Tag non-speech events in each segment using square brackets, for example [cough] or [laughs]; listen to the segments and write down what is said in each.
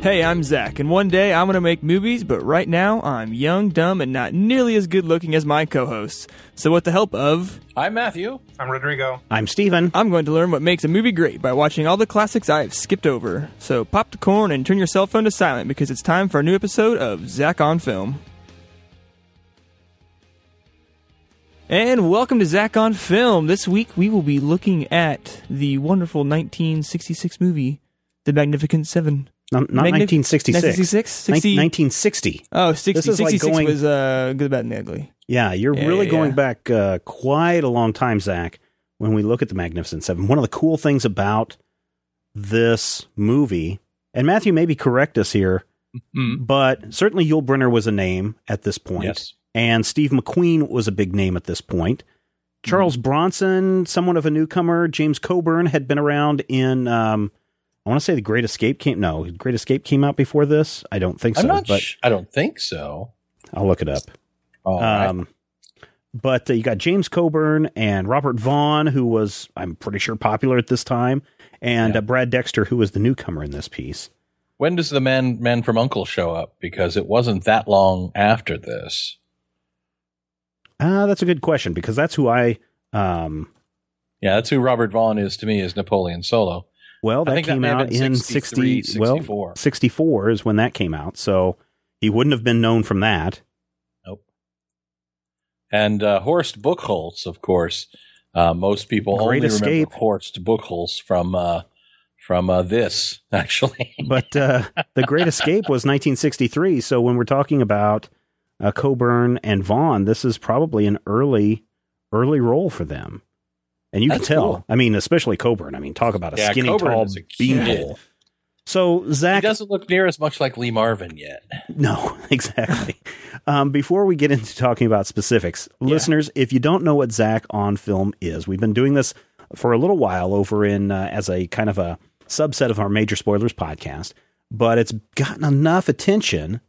Hey, I'm Zach, and one day I'm going to make movies, but right now I'm young, dumb, and not nearly as good looking as my co hosts. So, with the help of. I'm Matthew. I'm Rodrigo. I'm Steven. I'm going to learn what makes a movie great by watching all the classics I have skipped over. So, pop the corn and turn your cell phone to silent because it's time for a new episode of Zach on Film. And welcome to Zach on Film. This week we will be looking at the wonderful 1966 movie, The Magnificent Seven. No, not Magnif- 1966. 1966? 60 1960. Oh, 60, This is like going- was uh, Good, Bad, and Ugly. Yeah, you're Yeah, really yeah, going back uh, quite a long time, Zach, when we look at the Magnificent Seven. One of the cool things about this movie, and Matthew maybe correct us here, Mm. but certainly Yul Brynner was a name at this point, Yes. and Steve McQueen was a big name at this point. Charles Mm-hmm. Bronson, somewhat of a newcomer. James Coburn had been around in, um, I want to say The Great Escape came. No, Great Escape came out before this. I don't think so, I'm not. but sh- I don't think so. I'll look it up. All right. Um, but uh, you got James Coburn and Robert Vaughn, who was, I'm pretty sure, popular at this time, and Yeah. uh, Brad Dexter, who was the newcomer in this piece. when does the man man from Uncle show up? Because it wasn't that long after this. Uh, that's a good question because that's who I. Um, Yeah, that's who Robert Vaughn is to me. Is Napoleon Solo? Well, that think that came out in 63, 60, well, 64. 64 is when that came out. So he wouldn't have been known from that. Nope. And uh, Horst Buchholz, of course. Uh, most people Great only Escape. remember Horst Buchholz from uh, from uh, this, [laughs] actually. But uh, The Great Escape was 1963. So when we're talking about uh, Coburn and Vaughn, this is probably an early, early role for them. And you That's can tell. cool. I mean, especially Coburn. I mean, talk about a Yeah, skinny, Coburn tall is beanpole. So he Zach, doesn't look near as much like Lee Marvin yet. no, [laughs] exactly. um, before we get into talking about specifics, listeners, if you don't know what Zach on Film is, we've been doing this for a little while over in uh, as a kind of a subset of our major spoilers podcast, but it's gotten enough attention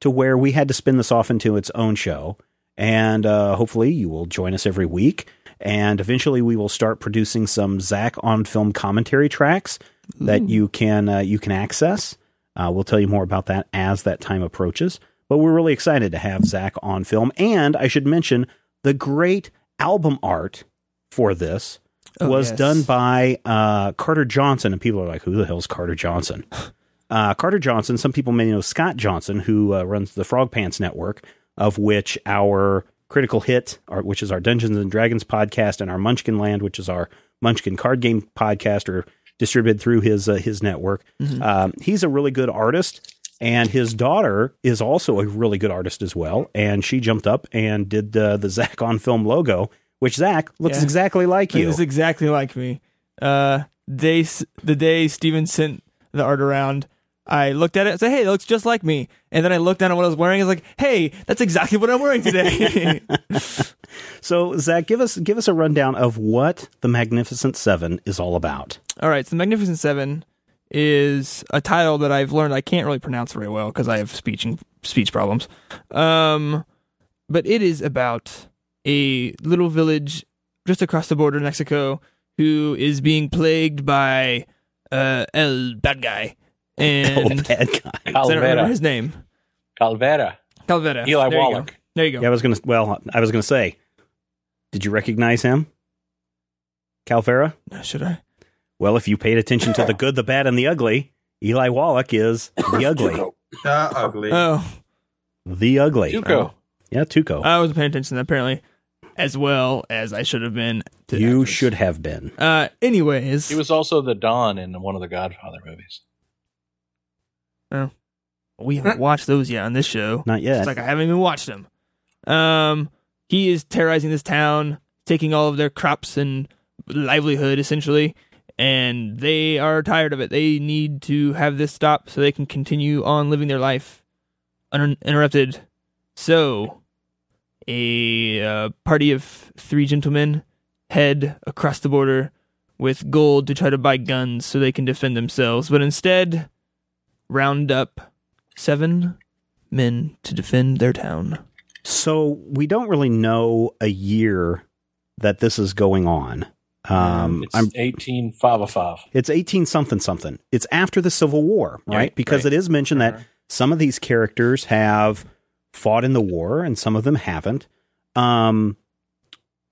to where we had to spin this off into its own show, and uh, hopefully you will join us every week. And eventually, we will start producing some Zach on film commentary tracks that you can uh, you can access. Uh, we'll tell you more about that as that time approaches. But we're really excited to have Zach on film, and I should mention the great album art for this Oh, was yes. done by uh, Carter Johnson, and people are like, "Who the hell's Carter Johnson?" [laughs] uh, Carter Johnson. Some people may know Scott Johnson, who uh, runs the Frog Pants Network, of which our Critical Hit, our, which is our Dungeons and Dragons podcast, and our Munchkin Land, which is our Munchkin card game podcast, are distributed through his uh, his network. Um, he's a really good artist, and his daughter is also a really good artist as well. And she jumped up and did uh, the Zach on Film logo, which Zach looks Yeah. exactly like you. It's exactly like me. Uh, day the day Steven sent the art around, I looked at it and said, "Hey, it looks just like me." And then I looked down at what I was wearing. I was like, "Hey, that's exactly what I'm wearing today." [laughs] So Zach, give us give us a rundown of what the Magnificent Seven is all about. All right, so the Magnificent Seven is a title that I've learned I can't really pronounce very well because I have speech and speech problems. Um, but it is about a little village just across the border, in Mexico, who is being plagued by uh, El Bad Guy. [laughs] Oh, And bad guy. I don't remember his name. Calvera. Calvera. Eli there You Wallach. go. There you go. Yeah, I was gonna. Well, I was gonna say, did you recognize him, Calvera? Should I? Well, if you paid attention to the good, the bad, and the ugly, Eli Wallach is the [coughs] ugly. Uh, ugly. Oh, The ugly. Tuco. Yeah, Tuco. I wasn't paying attention apparently, as well as I should have been. to you actors. should have been. Uh, anyways, He was also the Don in one of the Godfather movies. We haven't watched those yet on this show. Not yet. It's like I haven't even watched them. Um, he is terrorizing this town, taking all of their crops and livelihood essentially, and they are tired of it. They need to have this stop so they can continue on living their life uninterrupted. So, a uh, party of three gentlemen head across the border with gold to try to buy guns so they can defend themselves, but instead round up seven men to defend their town. So we don't really know a year that this is going on. Um, It's I'm, 18 it's 18 something something. It's after the Civil War, right? Right, because right. it is mentioned that some of these characters have fought in the war and some of them haven't. Um,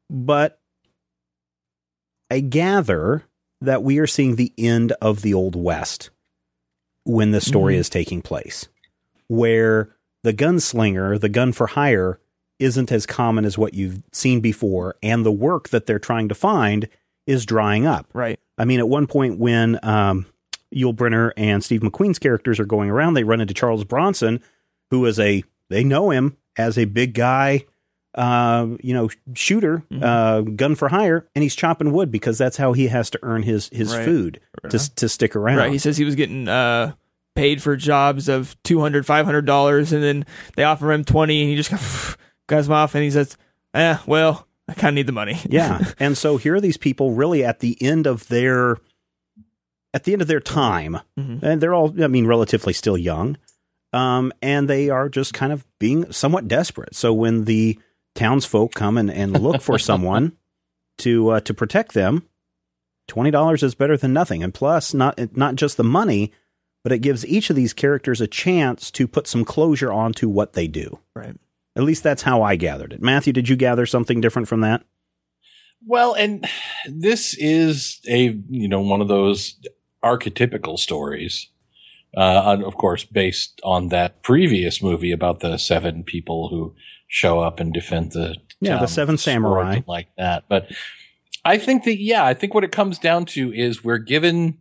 but I gather that we are seeing the end of the Old West when the story Mhm. is taking place, where the gunslinger, the gun for hire, isn't as common as what you've seen before, and the work that they're trying to find is drying up. Right. I mean, at one point when um, Yul Brynner and Steve McQueen's characters are going around, they run into Charles Bronson, who is a they know him as a big guy, uh, you know, shooter, Mhm. uh, gun for hire, and he's chopping wood because that's how he has to earn his his Right. food to to stick around. Right. He says he was getting uh, paid for jobs of $200, $500, and then they offer him 20 and he just guys [laughs] him off and he says, eh, well, I kind of need the money. [laughs] yeah, and so here are these people really at the end of their at the end of their time, Mhm. and they're all I mean relatively still young, um, and they are just kind of being somewhat desperate. So when the townsfolk come and, and look for [laughs] someone to uh, to protect them, twenty dollars is better than nothing, and plus not not just the money, but it gives each of these characters a chance to put some closure onto what they do. Right. At least that's how I gathered it. Matthew, did you gather something different from that? Well, and this is a you know one of those archetypical stories, uh, of course, based on that previous movie about the seven people who show up and defend the Yeah, the seven samurai. like that. But I think that yeah, I think what it comes down to is we're given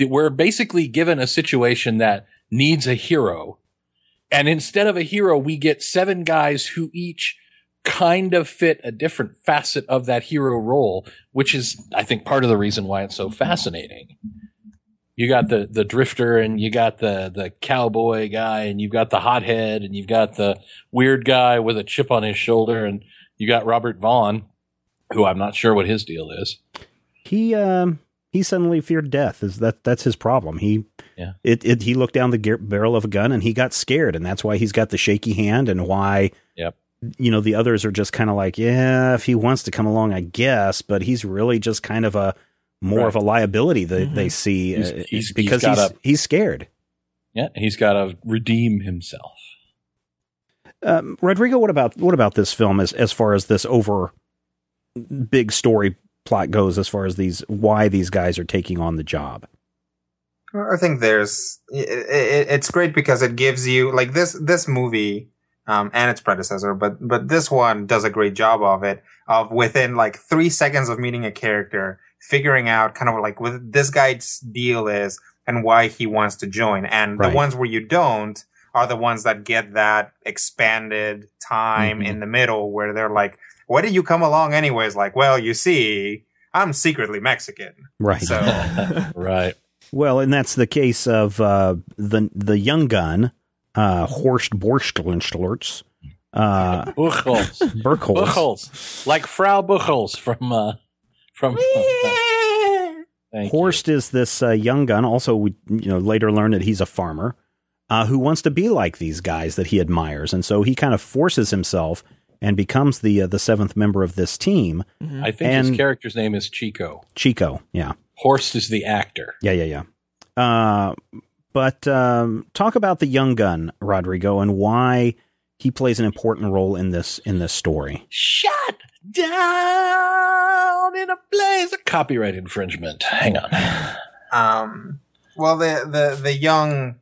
we're basically given a situation that needs a hero. And instead of a hero, we get seven guys who each kind of fit a different facet of that hero role, which is, I think, part of the reason why it's so fascinating. You got the, the drifter and you got the, the cowboy guy and you've got the hothead and you've got the weird guy with a chip on his shoulder and you got Robert Vaughn, who I'm not sure what his deal is. he um he suddenly feared death is that that's his problem he Yeah. it, it he looked down the gear, barrel of a gun and he got scared and that's why he's got the shaky hand and why Yep. you know the others are just kind of like yeah if he wants to come along i guess but he's really just kind of a more Right. of a liability that Mhm. they see He's- uh, he's- he's because he's, got he's, a- scared Yeah. He's got to redeem himself. um, rodrigo what about what about this film as as far as this over big story plot goes as far as these why these guys are taking on the job I think there's it, it, it's great because it gives you like this this movie um, and its predecessor, but but this one does a great job of it of within like three seconds of meeting a character, figuring out kind of like what this guy's deal is and why he wants to join, and Right. the ones where you don't are the ones that get that expanded time Mhm. in the middle where they're like, "Why did you come along anyways?" Like, well, you see, I'm secretly Mexican, right so. [laughs] right. Well, and that's the case of uh, the the young gun, uh, Horst Borstlenstlers, uh, Buchholz. Buchholz. Like Frau Buchholz from, uh, from, Thank Horst is this uh, young gun. Also, we you know later learn that he's a farmer uh, who wants to be like these guys that he admires, and so he kind of forces himself and becomes the uh, the seventh member of this team. you. I think And- his character's name is Chico. Chico, yeah, Horst is the actor. yeah, yeah, yeah. Uh, but um, talk about the young gun, Rodrigo, and why he plays an important role in this in this story. Shut down in a blaze of copyright infringement. Hang on. Um, well, the the the young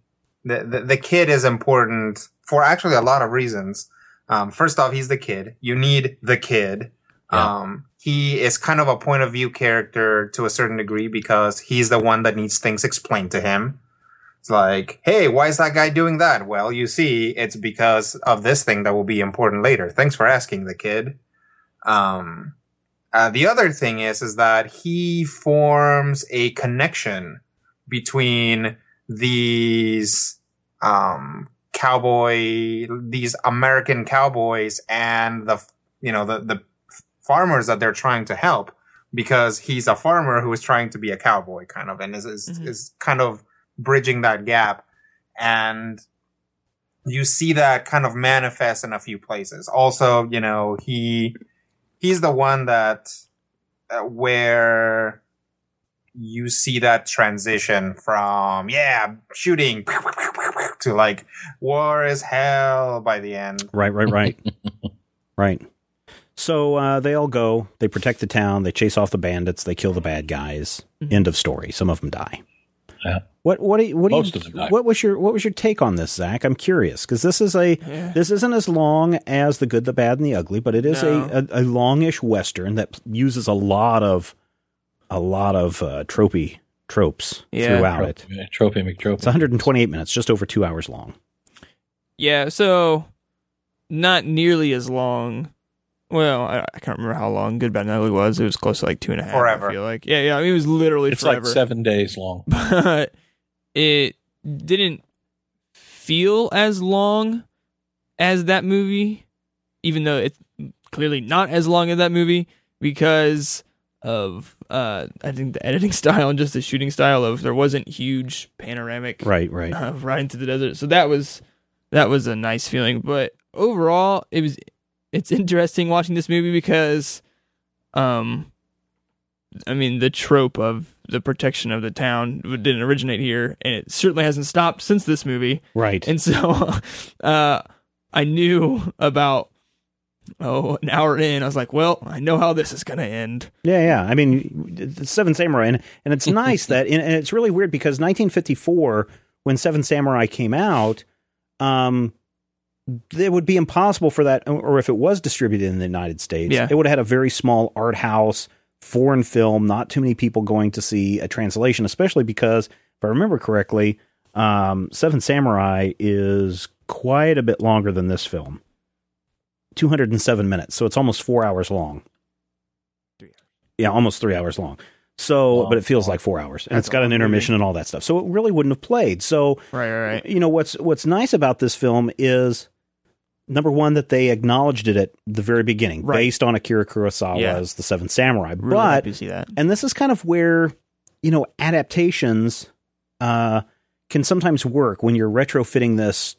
the, the the kid is important for actually a lot of reasons. Um, first off, he's the kid. You need the kid. Yeah. Um, he is kind of a point of view character to a certain degree because he's the one that needs things explained to him. It's like, hey, why is that guy doing that? Well, you see, it's because of this thing that will be important later. Thanks for asking, the kid. Um, uh, the other thing is, is that he forms a connection between these, um, cowboy, these American cowboys and the, you know, the, the farmers that they're trying to help because he's a farmer who is trying to be a cowboy kind of and is, is, Mhm. is kind of bridging that gap. And you see that kind of manifest in a few places. Also, you know, he, he's the one that uh, where you see that transition from yeah shooting [laughs] to like war is hell by the end Right, right, right, [laughs] right. So uh, they all go. They protect the town. They chase off the bandits. They kill the bad guys. End of story. Some of them die. Yeah. What what do you, what do Most you, of them die. what was your what was your take on this, Zach? I'm curious because this is a Yeah. this isn't as long as the good, the bad, and the ugly, but it is No. a, a a longish western that uses a lot of a lot of uh, tropey tropes Yeah. throughout it. Trophy McTrophy. It's 128 minutes, just over two hours long. Yeah, so not nearly as long. Well, I, I can't remember how long Good Bad and Ugly was. It was close to like two and a half. Forever. I feel like yeah, yeah. I mean, it was literally It's forever. like seven days long. [laughs] but it didn't feel as long as that movie, even though it's clearly not as long as that movie because of uh, I think the editing [laughs] style and just the shooting style of there wasn't huge panoramic Right, right. uh, right into the desert. So that was that was a nice feeling. But overall, it was it's interesting watching this movie because, um, I mean, the trope of the protection of the town didn't originate here, and it certainly hasn't stopped since this movie. Right. And so, [laughs] uh, I knew about oh an hour in, I was like, well, I know how this is gonna end. Yeah, yeah. I mean, the Seven Samurai, and, and it's [laughs] nice that, and, and it's really weird because 1954, when Seven Samurai came out, um, it would be impossible for that, or if it was distributed in the United States, Yeah. it would have had a very small art house, foreign film, not too many people going to see a translation, especially because, if I remember correctly, um, Seven Samurai is quite a bit longer than this film. 207 minutes, so it's almost four hours long. Yeah, almost three hours long. So, Long, but it feels long. like four hours, and That's it's got an intermission and all that stuff. So it really wouldn't have played. So Right, right, right. you know what's what's nice about this film is number one that they acknowledged it at the very beginning, Right. based on Akira Kurosawa's Yeah. The Seven Samurai. Really but to see that. and this is kind of where you know adaptations uh, can sometimes work when you're retrofitting this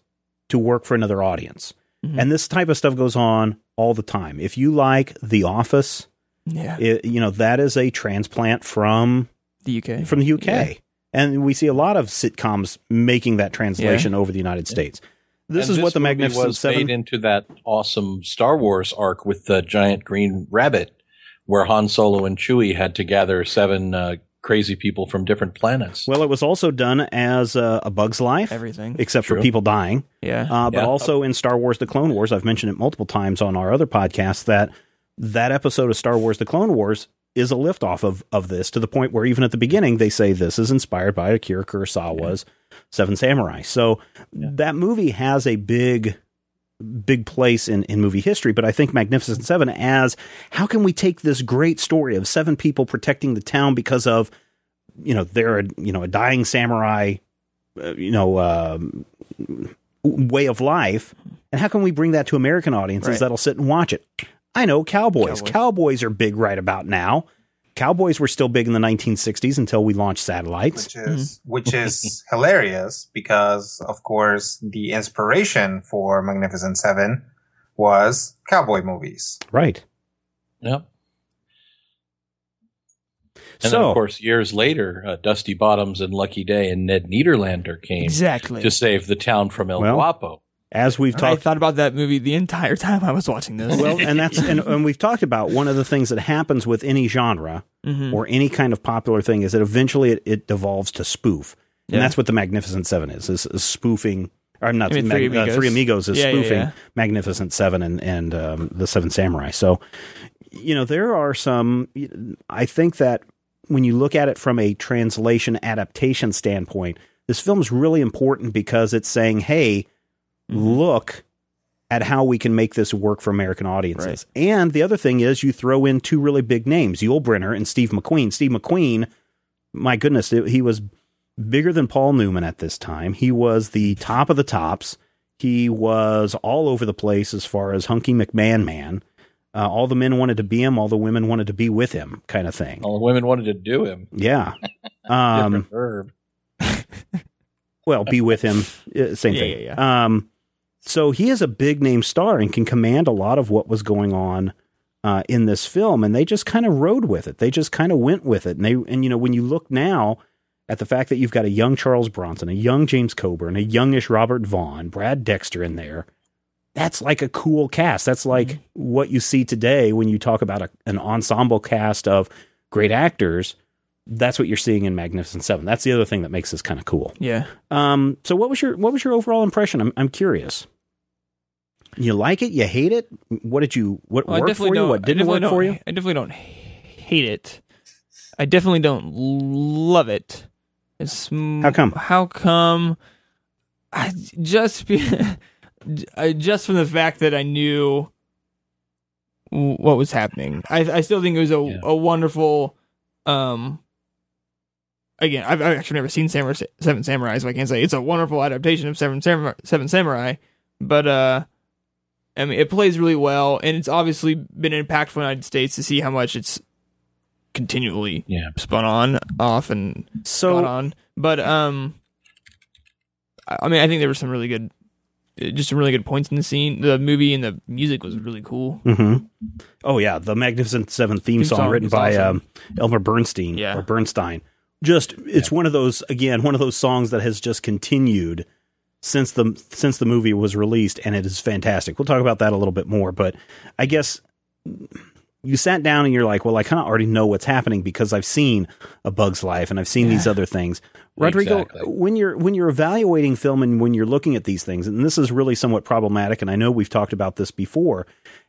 to work for another audience. Mhm. And this type of stuff goes on all the time. If you like The Office, Yeah, it, you know that is a transplant from the UK. from the UK. Yeah. And we see a lot of sitcoms making that translation over the United States. This And is what the movie Magnificent was Seven. made into that awesome Star Wars arc with the giant green rabbit, where Han Solo and Chewie had to gather seven uh, crazy people from different planets. well, it was also done as uh, a Bug's Life, Everything. except for people dying. Yeah. Uh, but Yeah. also in Star Wars: The Clone Wars, I've mentioned it multiple times on our other podcasts that that episode of Star Wars: The Clone Wars is a liftoff of of this to the point where even at the beginning they say this is inspired by Akira Kurosawa's Seven Samurai. So that movie has a big big place in, in movie history, but I think Magnificent Seven as how can we take this great story of seven people protecting the town because of you know they're a, you know a dying samurai uh, you know um, way of life and how can we bring that to American audiences Right. that'll sit and watch it? I know cowboys. Cowboys. Cowboys are big right about now. Cowboys were still big in the 1960s until we launched satellites. which is which is [laughs] hilarious because of course the inspiration for Magnificent Seven was cowboy movies. Right. Yep. And then, of course, years later, uh, Dusty Bottoms and Lucky Day and Ned Nederlander came Exactly. to save the town from El Well, Guapo. As we've talked, I thought about that movie the entire time I was watching this. well, and that's [laughs] and, and we've talked about one of the things that happens with any genre Mhm. or any kind of popular thing is that eventually it, it devolves to spoof, and Yeah. that's what the Magnificent Seven is: is, is spoofing. Or not I mean, Mag- Three uh, Amigos. Three Amigos is yeah, spoofing yeah. Magnificent Seven and and um, the Seven Samurai. So, you know, there are some. I think that when you look at it from a translation adaptation standpoint, this film is really important because it's saying, "Hey, Mm-hmm. look." At how we can make this work for American audiences. And the other thing is, you throw in two really big names, Yul Brynner and Steve McQueen. Steve McQueen, my goodness, he was bigger than Paul Newman at this time. He was the top of the tops. He was all over the place as far as hunky McMahon man. Uh, all the men wanted to be him, all the women wanted to be with him, kind of thing. All the women wanted to do him. Yeah. [laughs] Um, Different verb. well, be with him, uh, same Yeah, thing. yeah, Um, so he is a big name star and can command a lot of what was going on uh, in this film, and they just kind of rode with it. They just kind of went with it, and they and you know when you look now at the fact that you've got a young Charles Bronson, a young James Coburn, a youngish Robert Vaughn, Brad Dexter in there. That's like a cool cast. That's like what you see today when you talk about a, an ensemble cast of great actors. That's what you're seeing in Magnificent Seven. That's the other thing that makes this kind of cool. yeah. Um, so what was your what was your overall impression? I'm I'm curious. You like it? You hate it? What did you what Well, worked for you? What didn't definitely work for you? I definitely don't hate it. I definitely don't love it. It's How come? How come? I just be, [laughs] I, just from the fact that I knew what was happening. I I still think it was a Yeah. a wonderful. Um. Again, I've, I've actually never seen Samurai, Seven Samurai, so I can't say it's a wonderful adaptation of Seven Samurai. Seven Samurai, but uh, I mean, it plays really well, and it's obviously been impactful in the United States to see how much it's continually Yeah. spun on, off, and gone So on. But um, I I mean, I think there were some really good, uh, just some really good points in the scene. The movie and the music was really cool. Mhm. Oh yeah, the Magnificent Seven theme, Theme song, song written by awesome. um, Elmer Bernstein Yeah. or Bernstein. Just it's one of those again, one of those songs that has just continued since the since the movie was released, and it is fantastic. We'll talk about that a little bit more, but I guess you sat down and you're like, well, I kind of already know what's happening because I've seen A Bug's Life and I've seen these other things. Rodrigo, Exactly. when you're when you're evaluating film and when you're looking at these things, and this is really somewhat problematic, and I know we've talked about this before.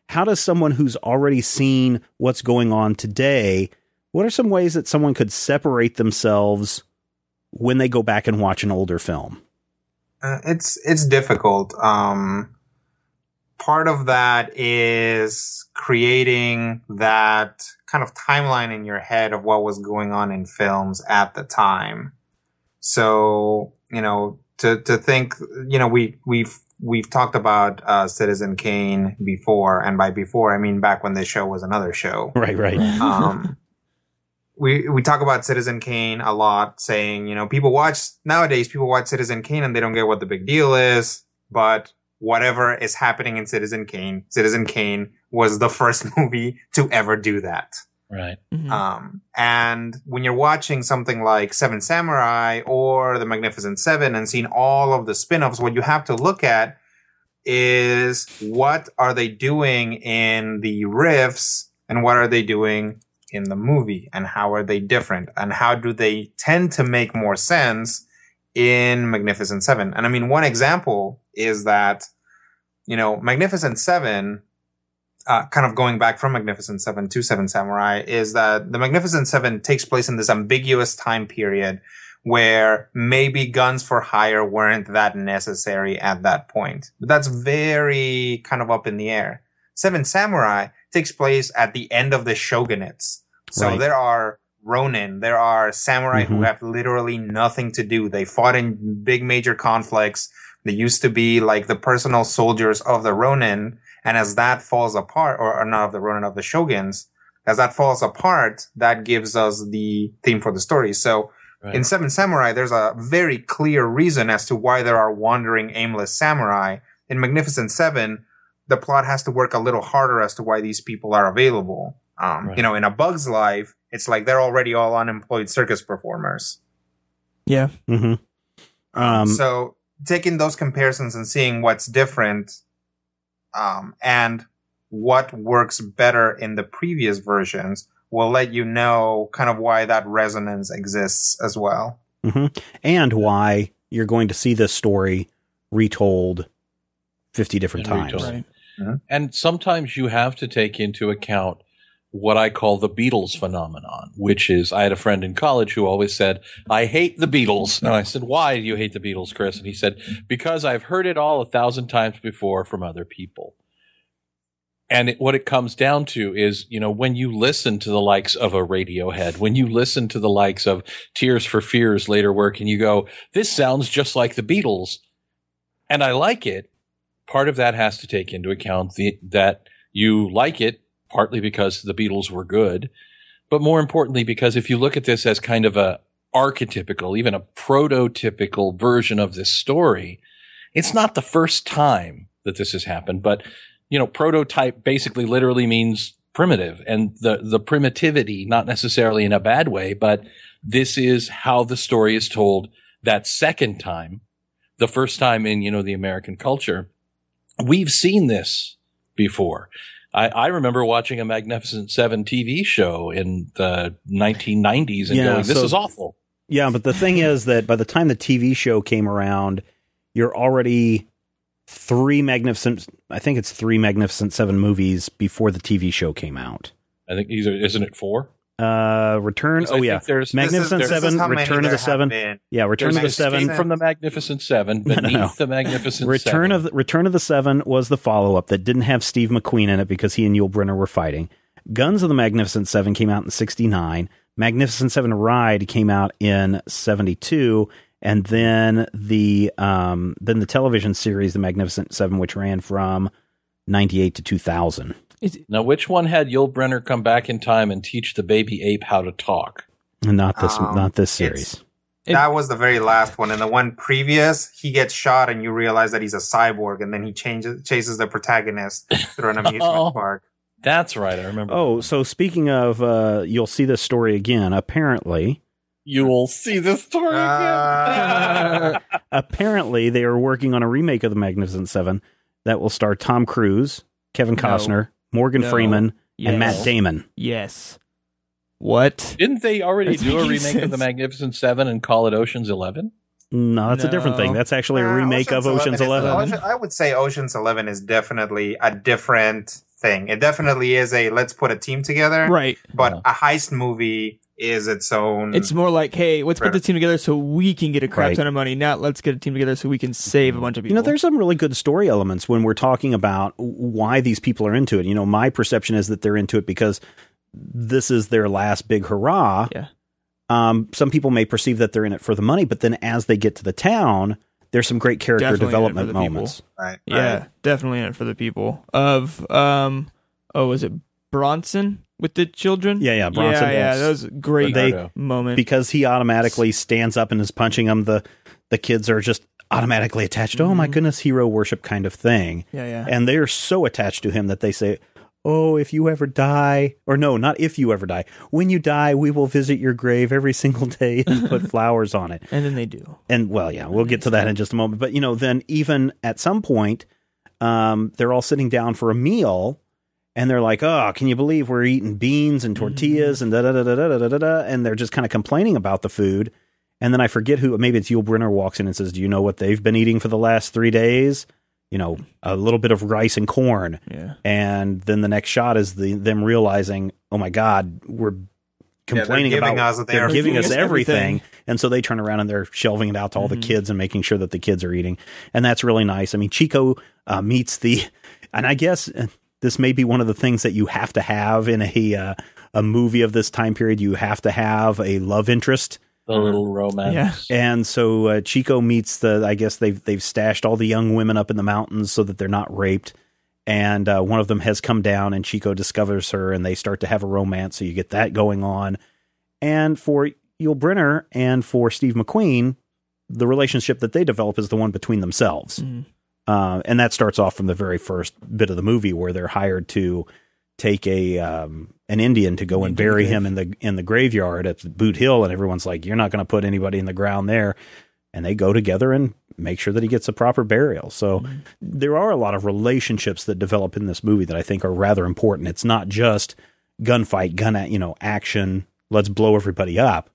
How does someone who's already seen what's going on today? What are some ways that someone could separate themselves when they go back and watch an older film? Uh, it's it's difficult. Um, part of that is creating that kind of timeline in your head of what was going on in films at the time. So you know, to to think, you know, we we've we've talked about uh, Citizen Kane before, and by before I mean back when this show was another show Right, right. um, [laughs] we we talk about Citizen Kane a lot, saying you know people watch nowadays people watch Citizen Kane and they don't get what the big deal is, but whatever is happening in Citizen Kane, Citizen Kane was the first [laughs] movie to ever do that. Right. Mhm. Um, and when you're watching something like Seven Samurai or The Magnificent Seven and seeing all of the spin-offs, what you have to look at is what are they doing in the riffs and what are they doing in the movie and how are they different and how do they tend to make more sense in Magnificent Seven? And I mean, one example is that, you know, Magnificent Seven uh, kind of going back from Magnificent Seven to Seven Samurai is that the Magnificent Seven takes place in this ambiguous time period where maybe guns for hire weren't that necessary at that point. But that's very kind of up in the air. Seven Samurai takes place at the end of the shogunates. So Right. there are Ronin, there are samurai who Mhm. have literally nothing to do. They fought in big major conflicts. They used to be like the personal soldiers of the Ronin. And as that falls apart, or, or not of the Ronin, of the Shoguns, as that falls apart, that gives us the theme for the story. So Right. in Seven Samurai, there's a very clear reason as to why there are wandering, aimless samurai. In Magnificent Seven, the plot has to work a little harder as to why these people are available. Um, Right. You know, in A Bug's Life, it's like they're already all unemployed circus performers. Yeah. Mm-hmm. Um, so taking those comparisons and seeing what's different, um, and what works better in the previous versions will let you know kind of why that resonance exists as well. hmm and why you're going to see this story retold 50 different And times. retold. Right. Mm-hmm. And sometimes you have to take into account what I call the Beatles phenomenon, which is I had a friend in college who always said, I hate the Beatles. And I said, Why do you hate the Beatles, Chris? And he said, Because I've heard it all a thousand times before from other people. And it, what it comes down to is, you know, when you listen to the likes of a Radiohead, when you listen to the likes of Tears for Fears later work and you go, this sounds just like the Beatles and I like it, part of that has to take into account the, that you like it partly because the Beatles were good, but more importantly, because if you look at this as kind of a archetypical, even a prototypical version of this story, it's not the first time that this has happened, but you know, prototype basically literally means primitive and the, the primitivity, not necessarily in a bad way, but this is how the story is told that second time, the first time in, you know, the American culture. We've seen this before. I, I remember watching a Magnificent Seven TV show in the 1990s and Yeah, going, this so- is awful. Yeah, but the thing is that by the time the TV show came around, you're already three magnificent I think it's three magnificent 7 movies before the TV show came out. I think these are, isn't it four? Uh Return 'Cause I Oh think yeah. there's- Magnificent This is- Seven, Return of the Seven. been. Yeah, Return There's of the Seven. from the Magnificent Seven [laughs] No, no, no. the Magnificent Return Seven. of the Return of the Seven was the follow up that didn't have Steve McQueen in it because he and Yul Brynner were fighting. Guns of the Magnificent Seven came out in '69. Magnificent Seven Ride came out in '72, and then the um, then the television series, The Magnificent Seven, which ran from '98 to 2000. Now, which one had Yul Brynner come back in time and teach the baby ape how to talk? Not this, Um, not this series. It- that was the very last one. And the one previous, he gets shot and you realize that he's a cyborg and then he changes chases the protagonist through an [laughs] amusement Oh. park. That's right. I remember. Oh, so speaking of, uh, you'll see this story again. Apparently, you will see this story Uh, again. [laughs] [laughs] apparently they are working on a remake of the Magnificent Seven that will star Tom Cruise, Kevin No. Costner, Morgan No. Freeman, Yes. and Matt Damon. Yes. What? Didn't they already That's do a making remake of the. Magnificent Seven and call it Ocean's Eleven? No, that's a different thing. That's actually a Uh, remake of Ocean's is- Eleven. Ocean- I would say Ocean's Eleven is definitely a different thing. It definitely is a let's put a team together. Right. But Yeah. a heist movie is its own. It's more like, hey, let's put the team together so we can get a crap Right. ton of money. Not let's get a team together so we can save a bunch of people. You know, there's some really good story elements when we're talking about why these people are into it. You know, my perception is that they're into it because this is their last big hurrah. Yeah. Um, some people may perceive that they're in it for the money, but then as they get to the town, there's some great character Definitely in it for development moments. right. Yeah, right. definitely in it for the people of um oh was it Bronson with the children? Yeah, yeah, Bronson. Yeah, yeah, that was a great Bernardo. moment. because he automatically stands up and is punching them. The the kids are just automatically attached. Oh my Mhm. goodness, hero worship kind of thing. yeah, yeah. and they are so attached to him that they say, oh, if you ever die, or no, not if you ever die, when you die, we will visit your grave every single day and put [laughs] flowers on it. And then they do. And well, yeah, we'll get to that in just a moment. But, you know, then even at some point, um, they're all sitting down for a meal and they're like, oh, can you believe we're eating beans and tortillas mm-hmm. and da da da da da da da. And they're just kind of complaining about the food. And then I forget who, maybe it's Yul Brynner walks in and says, do you know what they've been eating for the last three days? You know, a little bit of rice and corn." Yeah. and then the next shot is the them realizing, oh my god, we're complaining giving about us they're giving us everything. Everything. and so they turn around and they're shelving it out to all the Mhm. kids and making sure that the kids are eating, and that's really nice. I mean, Chico uh, meets the, [laughs] and I guess uh, this may be one of the things that you have to have in a uh, a movie of this time period. You have to have a love interest. The little romance. Yeah. And so uh, Chico meets the. I guess they've they've stashed all the young women up in the mountains so that they're not raped. and uh, one of them has come down, and Chico discovers her, and they start to have a romance. So you get that going on. And for Yul Brynner and for Steve McQueen, the relationship that they develop is the one between themselves. Mm. Uh, and that starts off from the very first bit of the movie where they're hired to take a um, an Indian to go and bury him in the in the graveyard at Boot Hill, and everyone's like, "You're not going to put anybody in the ground there." And they go together and make sure that he gets a proper burial. So there are a lot of relationships that develop in this movie that I think are rather important. It's not just gunfight, gun, at, you know, action. Let's blow everybody up.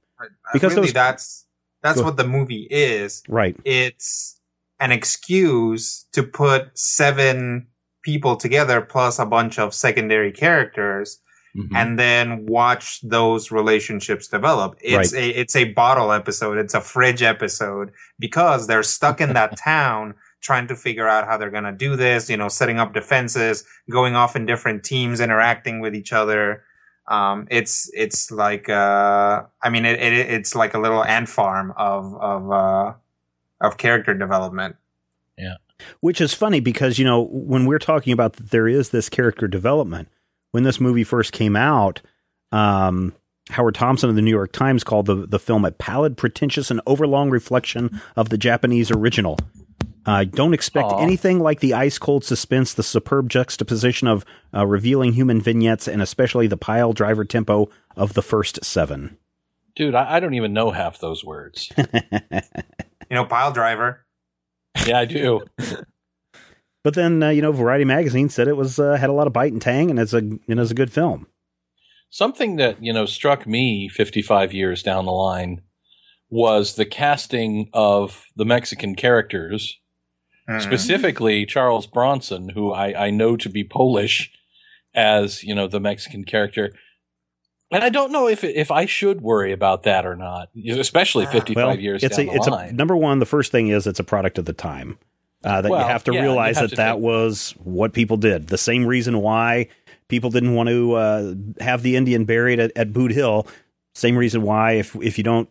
Because really those- that's that's what the movie is. Right. It's an excuse to put seven people together plus a bunch of secondary characters Mhm. and then watch those relationships develop. It's Right. a it's a bottle episode. It's a fridge episode because they're stuck in that [laughs] town trying to figure out how they're going to do this, you know, setting up defenses, going off in different teams, interacting with each other. Um, it's, it's like, uh, I mean, it, it, it's like a little ant farm of, of, uh, of character development. Which is funny because, you know, when we're talking about that there is this character development, when this movie first came out, um, Howard Thompson of the New York Times called the, the film a pallid, pretentious, and overlong reflection of the Japanese original. Uh, don't expect Aw. anything like the ice cold suspense, the superb juxtaposition of uh, revealing human vignettes, and especially the pile driver tempo of the first seven. Dude, I, I don't even know half those words. [laughs] You know, pile driver. Yeah, I do. [laughs] But then, uh, you know, Variety magazine said it was uh, had a lot of bite and tang, and it's a and it's a good film. Something that, you know, struck me 55 years down the line was the casting of the Mexican characters, Mhm. specifically Charles Bronson, who I, I know to be Polish as, you know, the Mexican character. And I don't know if if I should worry about that or not, especially 55 well, years it's down a the it's line. a number one. The first thing is it's a product of the time. Uh, that Well, you have to yeah, realize have that to that was what people did. The same reason why people didn't want to uh, have the Indian buried at, at Boot Hill. Same reason why if if you don't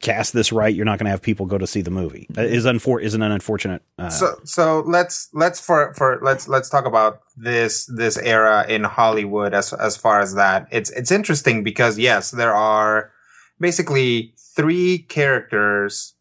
cast this right, you're not going to have people go to see the movie. Uh, Is unfor- is an unfortunate. Uh, so so let's let's for for let's let's talk about this this era in Hollywood as as far as that. It's it's interesting because yes, there are basically three characters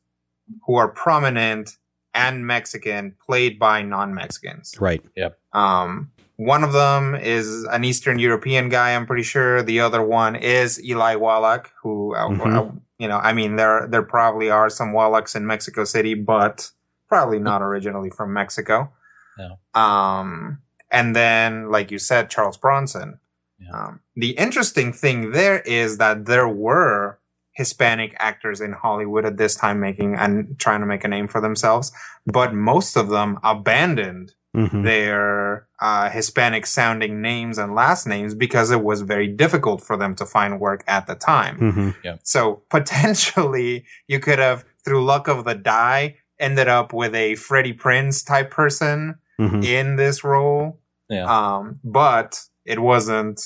who are prominent and Mexican played by non-Mexicans. right. Yep. Um one of them is an Eastern European guy, I'm pretty sure. The other one is Eli Wallach, who, uh, Mhm. uh, you know, I mean, there there probably are some Wallachs in Mexico City, but probably not [laughs] originally from Mexico. No. Um, and then, like you said, Charles Bronson. Yeah. Um, the interesting thing there is that there were Hispanic actors in Hollywood at this time making and trying to make a name for themselves, but most of them abandoned Mhm. their uh, Hispanic sounding names and last names because it was very difficult for them to find work at the time. Mhm. So [laughs] potentially you could have, through luck of the die, ended up with a Freddie Prinze type person Mhm. in this role. Yeah. Um, but it wasn't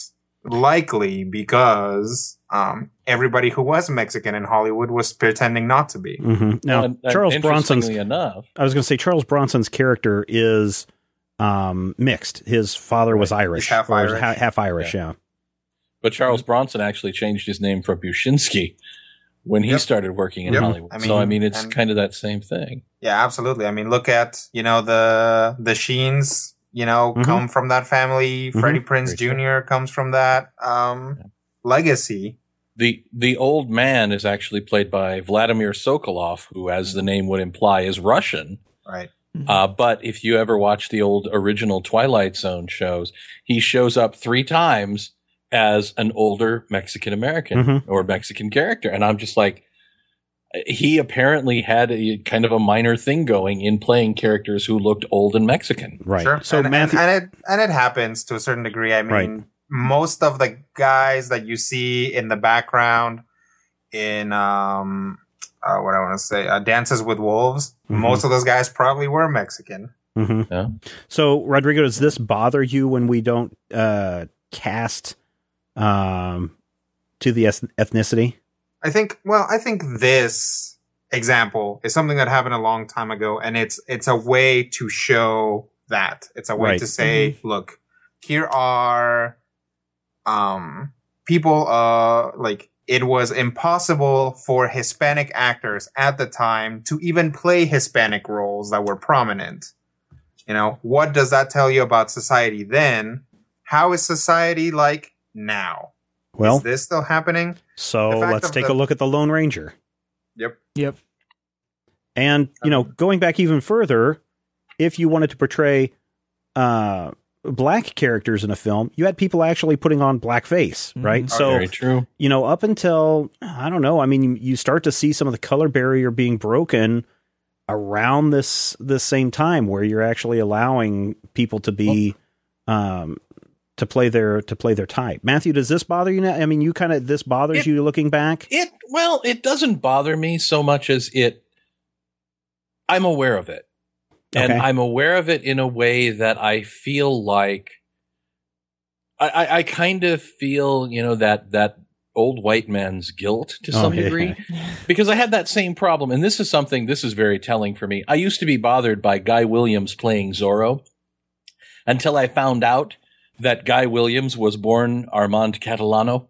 likely because um, everybody who was Mexican in Hollywood was pretending not to be. Mhm. Now, And- and Charles Bronson's interestingly enough, I was going to say Charles Bronson's character is um, mixed. His father was Irish, He's half Irish. ha- half Irish. Yeah. but Charles Bronson actually changed his name from Buchinsky when he Yep. started working in Yep. Hollywood. I so I mean, mean, it's and- kind of that same thing. Yeah, absolutely. I mean, look at you know the the Sheens. You know, Mhm. come from that family. Mhm. Freddie Prinze Very Jr. comes from that um, legacy. The the old man is actually played by Vladimir Sokoloff, who, as the name would imply, is Russian. Right. Uh, but if you ever watch the old original Twilight Zone shows, he shows up three times as an older Mexican American Mhm. or Mexican character, and I'm just like, he apparently had a kind of a minor thing going in playing characters who looked old and Mexican. Right. Sure. So and, Matthew, and, and it and it happens to a certain degree. I mean, Right. most of the guys that you see in the background in um, uh, what I want to say, uh, Dances with Wolves. Mhm. Most of those guys probably were Mexican. Mhm. Yeah. So, Rodrigo, does this bother you when we don't uh, cast um, to the eth- ethnicity? I think. Well, I think this example is something that happened a long time ago, and it's it's a way to show that. It's a way Right. to say, look, here are um people uh like it was impossible for Hispanic actors at the time to even play Hispanic roles that were prominent. You know, what does that tell you about society then? How is society like now? Well, is this still happening? so let's take the- a look at the Lone Ranger. Yep. Yep. And, you know, going back even further, if you wanted to portray uh, black characters in a film, you had people actually putting on blackface, right? Mhm. So, Very true. you know, up until, I don't know, I mean, you, you start to see some of the color barrier being broken around this this same time where you're actually allowing people to be um to play their to play their type. Matthew, does this bother you now? I mean, you kind of this bothers It- you looking back? It well, it doesn't bother me so much as it. I'm aware of it, and Okay. I'm aware of it in a way that I feel like. I, I, I kind of feel, you know, that that old white man's guilt to Oh, some yeah. degree, because I had that same problem, and this is something. This is very telling for me. I used to be bothered by Guy Williams playing Zorro, until I found out that Guy Williams was born Armand Catalano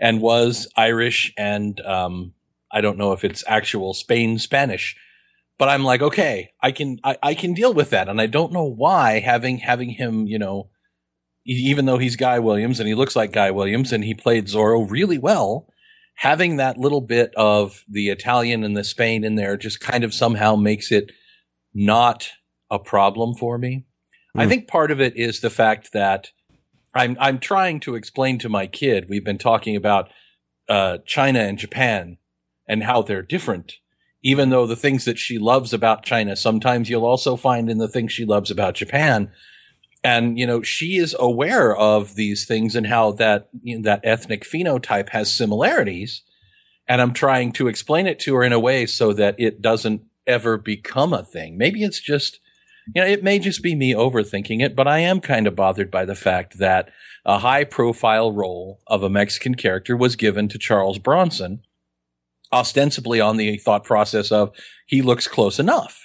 and was Irish and um, I don't know if it's actual Spain Spanish, but I'm like, okay, I can I, I can deal with that, and I don't know why having having him, you know, even though he's Guy Williams and he looks like Guy Williams and he played Zorro really well, having that little bit of the Italian and the Spain in there just kind of somehow makes it not a problem for me. I Hmm. think part of it is the fact that I'm I'm trying to explain to my kid. We've been talking about uh, China and Japan and how they're different. Even though the things that she loves about China, sometimes you'll also find in the things she loves about Japan. And you know she is aware of these things and how that you know, that ethnic phenotype has similarities. And I'm trying to explain it to her in a way so that it doesn't ever become a thing. Maybe it's just you know, it may just be me overthinking it, but I am kind of bothered by the fact that a high profile role of a Mexican character was given to Charles Bronson, ostensibly on the thought process of he looks close enough.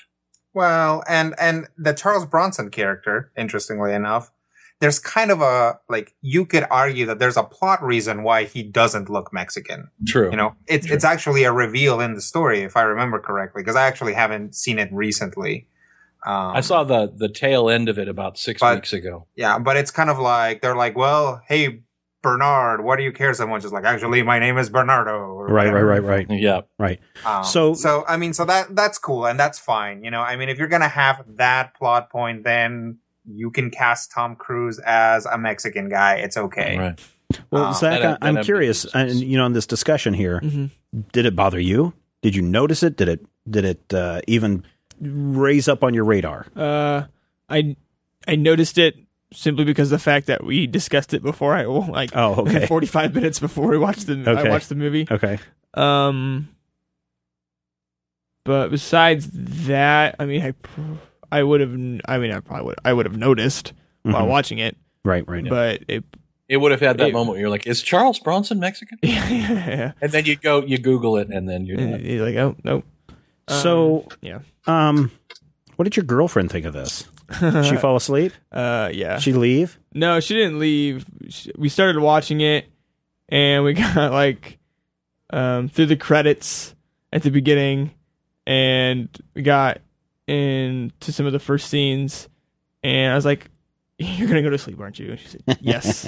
Well, and and the Charles Bronson character, interestingly enough, there's kind of a like you could argue that there's a plot reason why he doesn't look Mexican. True. You know, it's it's actually a reveal in the story, if I remember correctly, because I actually haven't seen it recently. Um, I saw the the tail end of it about six But- weeks ago. Yeah, but it's kind of like they're like, well, hey Bernard, why do you care so much? It's like actually, my name is Bernardo. Right, right, right, right, Yeah. right. Um, So- so I mean, so that that's cool and that's fine. You know, I mean, if you're gonna have that plot point, then you can cast Tom Cruise as a Mexican guy. It's okay. Right. Well, Um, Zach, that- I- I'm that- curious, and you know, in this discussion here, hmm did it bother you? Did you notice it? Did it did it uh, even raise up on your radar? Uh, I I noticed it simply because of the fact that we discussed it before. I well, [laughs] like Oh, okay. [laughs] forty five minutes before we watched the Okay. I watched the movie. Okay. Um, but besides that, I mean, I I would have I mean I probably would I would have noticed while Mhm. watching it, Right, right. but it It would have had that It- moment where you're like, "Is Charles Bronson Mexican?" [laughs] yeah yeah. And then you go, you Google it, and then you're You're like oh nope. So, yeah. um, what did your girlfriend think of this? [laughs] She fall asleep? uh yeah. She leave? No, she didn't leave. She, we started watching it, and we [laughs] got like um, through the credits at the beginning, and we got into some of the first scenes, and I was like, [laughs] "You're gonna go to sleep, aren't you?" And she said, "Yes."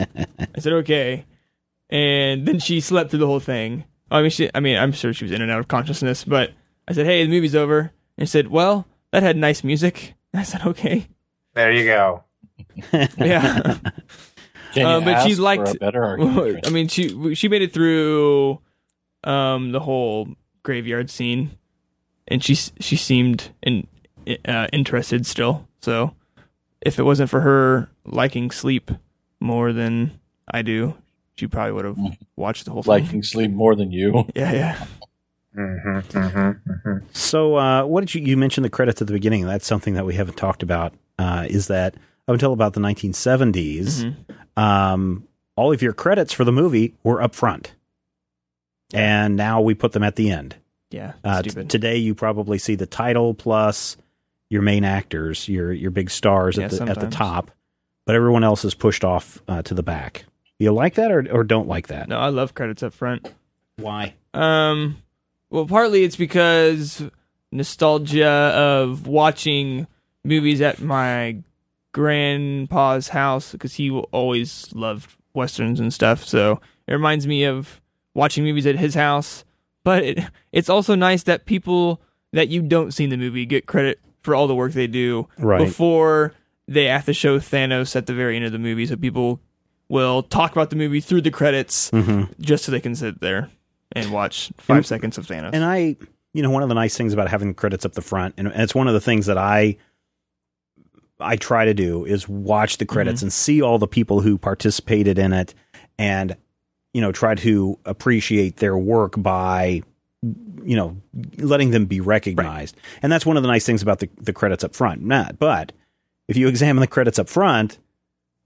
I said, "Okay," and then she slept through the whole thing. I mean, she. I mean, I'm sure she was in and out of consciousness, but I said, "Hey, the movie's over," and she said, "Well, that had nice music." [laughs] I said, "Okay." There you go. [laughs] Yeah. [laughs] Can you Uh, but she ask for liked- a better argument? I mean, she she made it through um, the whole graveyard scene, and she she seemed in, uh, interested still. So, if it wasn't for her liking sleep more than I do, she probably would have watched the whole thing. liking sleep more than you. yeah, yeah. Mm-hmm, mm-hmm, mm-hmm. So, uh, what did you, you mentioned the credits at the beginning? That's something that we haven't talked about. Uh, is that up until about the 1970s, Mhm. um, all of your credits for the movie were up front, and now we put them at the end. Yeah, Uh, t- today, you probably see the title plus your main actors, your your big stars Yeah, at the at the top, but everyone else is pushed off uh, to the back. You like that or or don't like that? No, I love credits up front. Why? Um, well, partly it's because nostalgia of watching movies at my grandpa's house because he always loved westerns and stuff. So it reminds me of watching movies at his house. But it, it's also nice that people that you don't see in the movie get credit for all the work they do Right. before they have to show Thanos at the very end of the movie. So people will talk about the movie through the credits mm-hmm. just so they can sit there and watch five And- seconds of Thanos. And I, you know, one of the nice things about having the credits up the front, and it's one of the things that I I try to do is watch the credits mm-hmm. and see all the people who participated in it, and you know, try to appreciate their work by you know letting them be recognized. And that's one of the nice things about the the credits up front. Not, but if you examine the credits up front.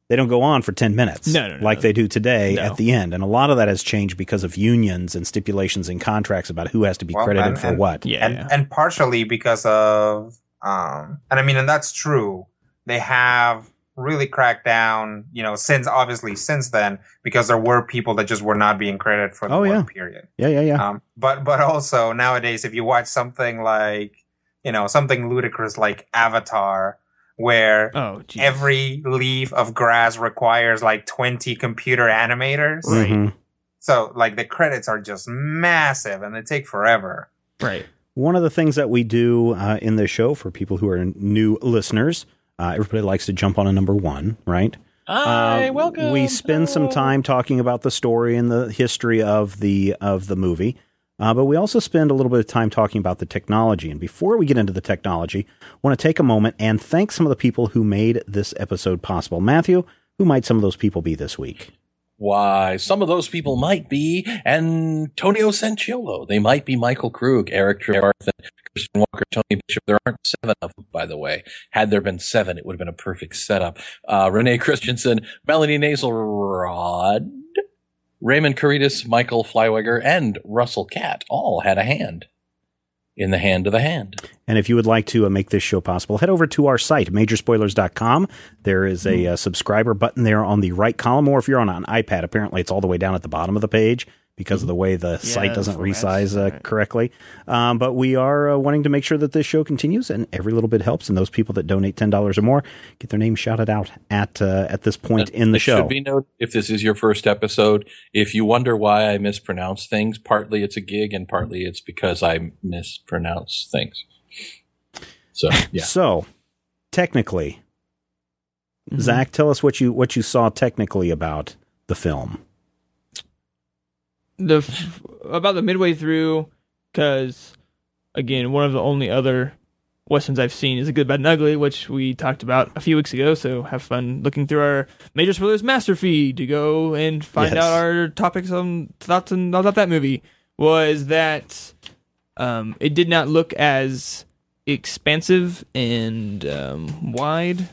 They don't go on for 10 minutes No, no, no. like they do today No. at the end. And a lot of that has changed because of unions and stipulations in contracts about who has to be Well, credited and- for and- what. yeah, and yeah. and partially because of um and I mean and that's true. They have really cracked down, you know, since obviously since then because there were people that just were not being credited for the Oh, one yeah. period. Yeah, yeah, yeah. Um but but also nowadays if you watch something like you know, something ludicrous like Avatar where oh, every leaf of grass requires like 20 computer animators. Right. Mhm. So like the credits are just massive and they take forever. right. One of the things that we do uh, in the show for people who are new listeners, uh, everybody likes to jump on a number one, right? Hi, Uh, welcome. We spend some time talking about the story and the history of the of the movie, uh, but we also spend a little bit of time talking about the technology. And before we get into the technology, I want to take a moment and thank some of the people who made this episode possible. Matthew, who might some of those people be this week? Why, some of those people might be Antonio Sanciolo. They might be Michael Krug, Eric Trevarthen, Christian Walker, Tony Bishop. There aren't seven of them, by the way. Had there been seven, it would have been a perfect setup. Uh, Renee Christensen, Melanie Naselrod, Raymond Caritas, Michael Flyweger, and Russell Cat all had a hand in the hand of the hand. And if you would like to uh, make this show possible, head over to our site, majorspoilers.com. There is a uh, subscriber button there on the right column, or if you're on an iPad, apparently it's all the way down at the bottom of the page because of the way the site the doesn't format's resize uh, right. correctly. Um, but we are uh, wanting to make sure that this show continues, and every little bit helps. And those people that donate $10 or more get their name shouted out at uh, at this point in the It show. Should be noted if this is your first episode, if you wonder why I mispronounce things, partly it's a gig and partly it's because I mispronounce things. So yeah, [laughs] So, technically, Mm-hmm. Zach, tell us what you what you saw technically about the film. The f- about the midway through because again one of the only other westerns i've seen is a good bad and ugly which we talked about a few weeks ago so have fun looking through our major spoilers master feed to go and find Yes. out our topics on thoughts and about that movie was that um, it did not look as expansive and um, wide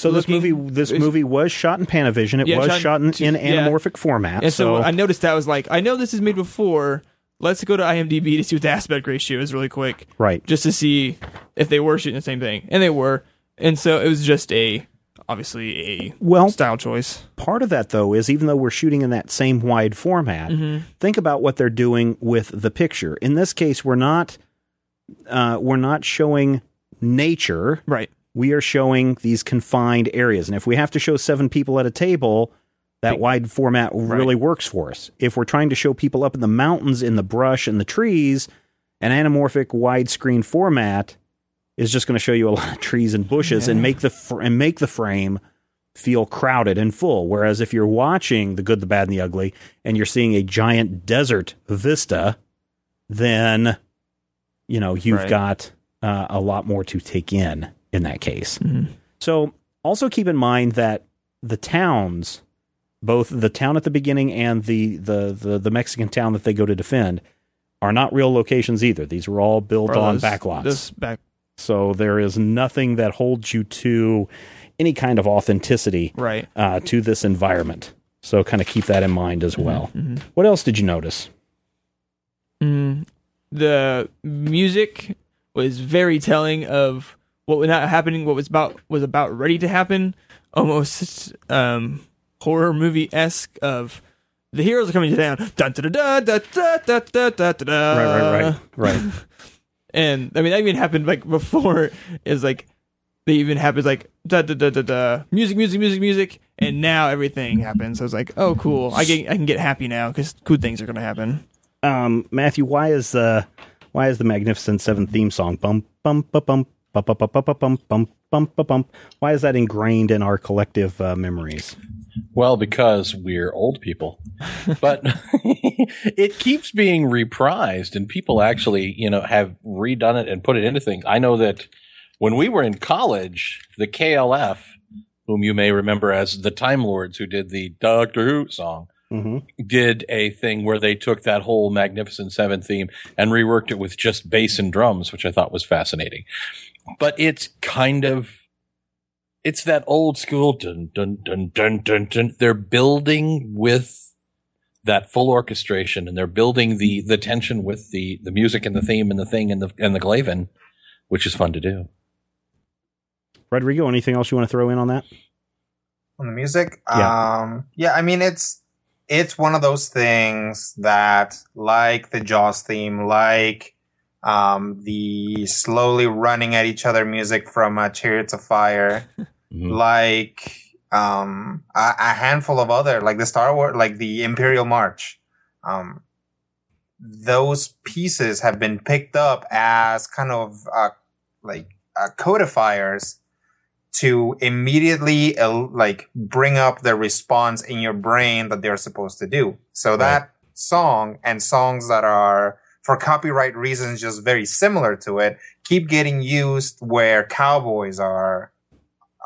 So this movie, this movie was shot in Panavision. It Yeah, was shot shot, in, to- in yeah. anamorphic format. And so, so I noticed that I was like, I know this is made before. Let's go to IMDb to see what the aspect ratio is really quick, right, just to see if they were shooting the same thing, and they were. And so it was just a, obviously a well, style choice. part of that though is even though we're shooting in that same wide format, Mm-hmm. think about what they're doing with the picture. In this case, we're not uh, we're not showing nature. Right. We are showing these confined areas, and if we have to show seven people at a table. That wide format really works for us. If we're trying to show people up in the mountains, in the brush, and the trees, an anamorphic widescreen format is just going to show you a [laughs] lot of trees and bushes and make the fr- and make the frame feel crowded and full. Whereas if you're watching The Good, the Bad, and the Ugly and you're seeing a giant desert vista, then you know you've Right. got uh, a lot more to take in in that case. Mm-hmm. So also keep in mind that the towns, both the town at the beginning and the the the, the Mexican town that they go to defend, are not real locations either. These were all built Or on those- backlots. This back. So there is nothing that holds you to any kind of authenticity Right. uh, to this environment. So kind of keep that in mind as well. What else did you notice? Mm, the music was very telling of what was not happening, what was about was about ready to happen, almost um, horror movie esque of the heroes are coming down. Dun, da, da, da, da, da, da, da, da, da. Right, right, right, right. [laughs] And I mean, that even happened like before. Is like they even happens like da da da da da music, music, music, music, and now everything happens. So it's like, oh, cool. I get I can get happy now because cool things are gonna happen. um, Matthew, why is uh, why is the Magnificent Seven theme song bum bum ba bum ba ba ba ba ba bum bum bum ba bum? Why is that ingrained in our collective uh, memories? Well, because we're old people. But [laughs] it keeps being reprised and people actually, you know, have redone it and put it into things. I know that when we were in college, the KLF, whom you may remember as the Time Lords who did the Doctor Who song, hmm did a thing where they took that whole Magnificent Seven theme and reworked it with just bass and drums, which I thought was fascinating. But it's kind of it's that old school dun dun dun dun dun dun. They're building with that full orchestration and they're building the the tension with the the music and the theme and the thing and the and the Glaven, which is fun to do. Rodrigo, anything else you want to throw in on that? on the music. Yeah. Um, yeah, I mean it's it's one of those things that, like the Jaws theme, like um, the slowly running at each other music from uh, Chariots of Fire, [laughs] Mhm. like um, a, a handful of other, like the Star Wars, like the Imperial March. Um, those pieces have been picked up as kind of uh, like uh, codifiers to immediately uh, like bring up the response in your brain that they're supposed to do. So that song and songs that are for copyright reasons just very similar to it keep getting used where cowboys are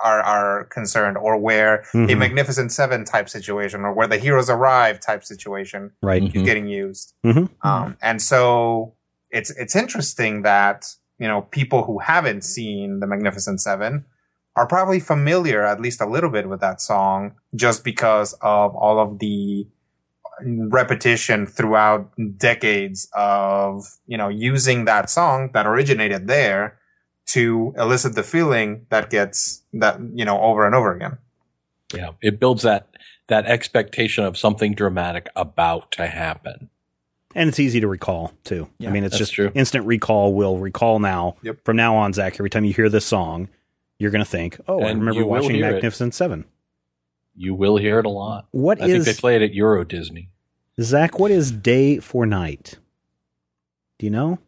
are are concerned or where a Mhm. magnificent seven type situation or where the heroes arrive type situation Right. Is getting used. Mhm. Um, and so it's it's interesting that you know people who haven't seen the Magnificent Seven are probably familiar at least a little bit with that song just because of all of the repetition throughout decades of you know using that song that originated there to elicit the feeling that gets that you know over and over again. Yeah, it builds that that expectation of something dramatic about to happen. And it's easy to recall too. Yeah, I mean, it's just true. instant recall. Will recall now. Yep. From now on, Zach, every time you hear this song, you're going to think, "Oh, I remember watching hear it. Magnificent Seven. You will hear it a lot. What I think is they played at Euro Disney. Zach? What is day for night? Do you know?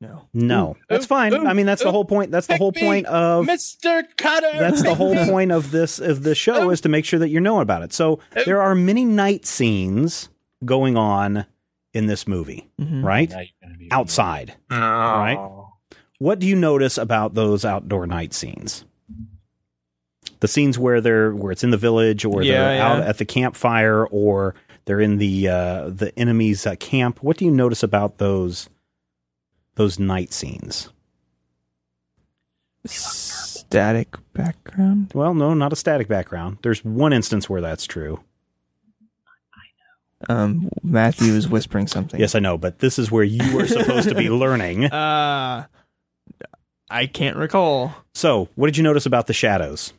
No. No, that's fine. ooh, I mean, that's the whole point. That's the Pick whole me, point of Mr. Cutter. that's the whole point of this of the show is to make sure that you're knowing about it. So there are many night scenes going on in this movie, Mhm. right? Now you're gonna be- Outside. No. right. What do you notice about those outdoor night scenes? The scenes where they're where it's in the village, or Yeah, they're out at the campfire, or they're in the uh, the enemy's uh, camp. What do you notice about those those night scenes? Static background. Well, no, not a static background. There's one instance where that's true. I know. Um, Matthew is whispering something. Yes, I know, but this is where you were supposed to be [laughs] learning. Uh, I can't recall. So, what did you notice about the shadows? N-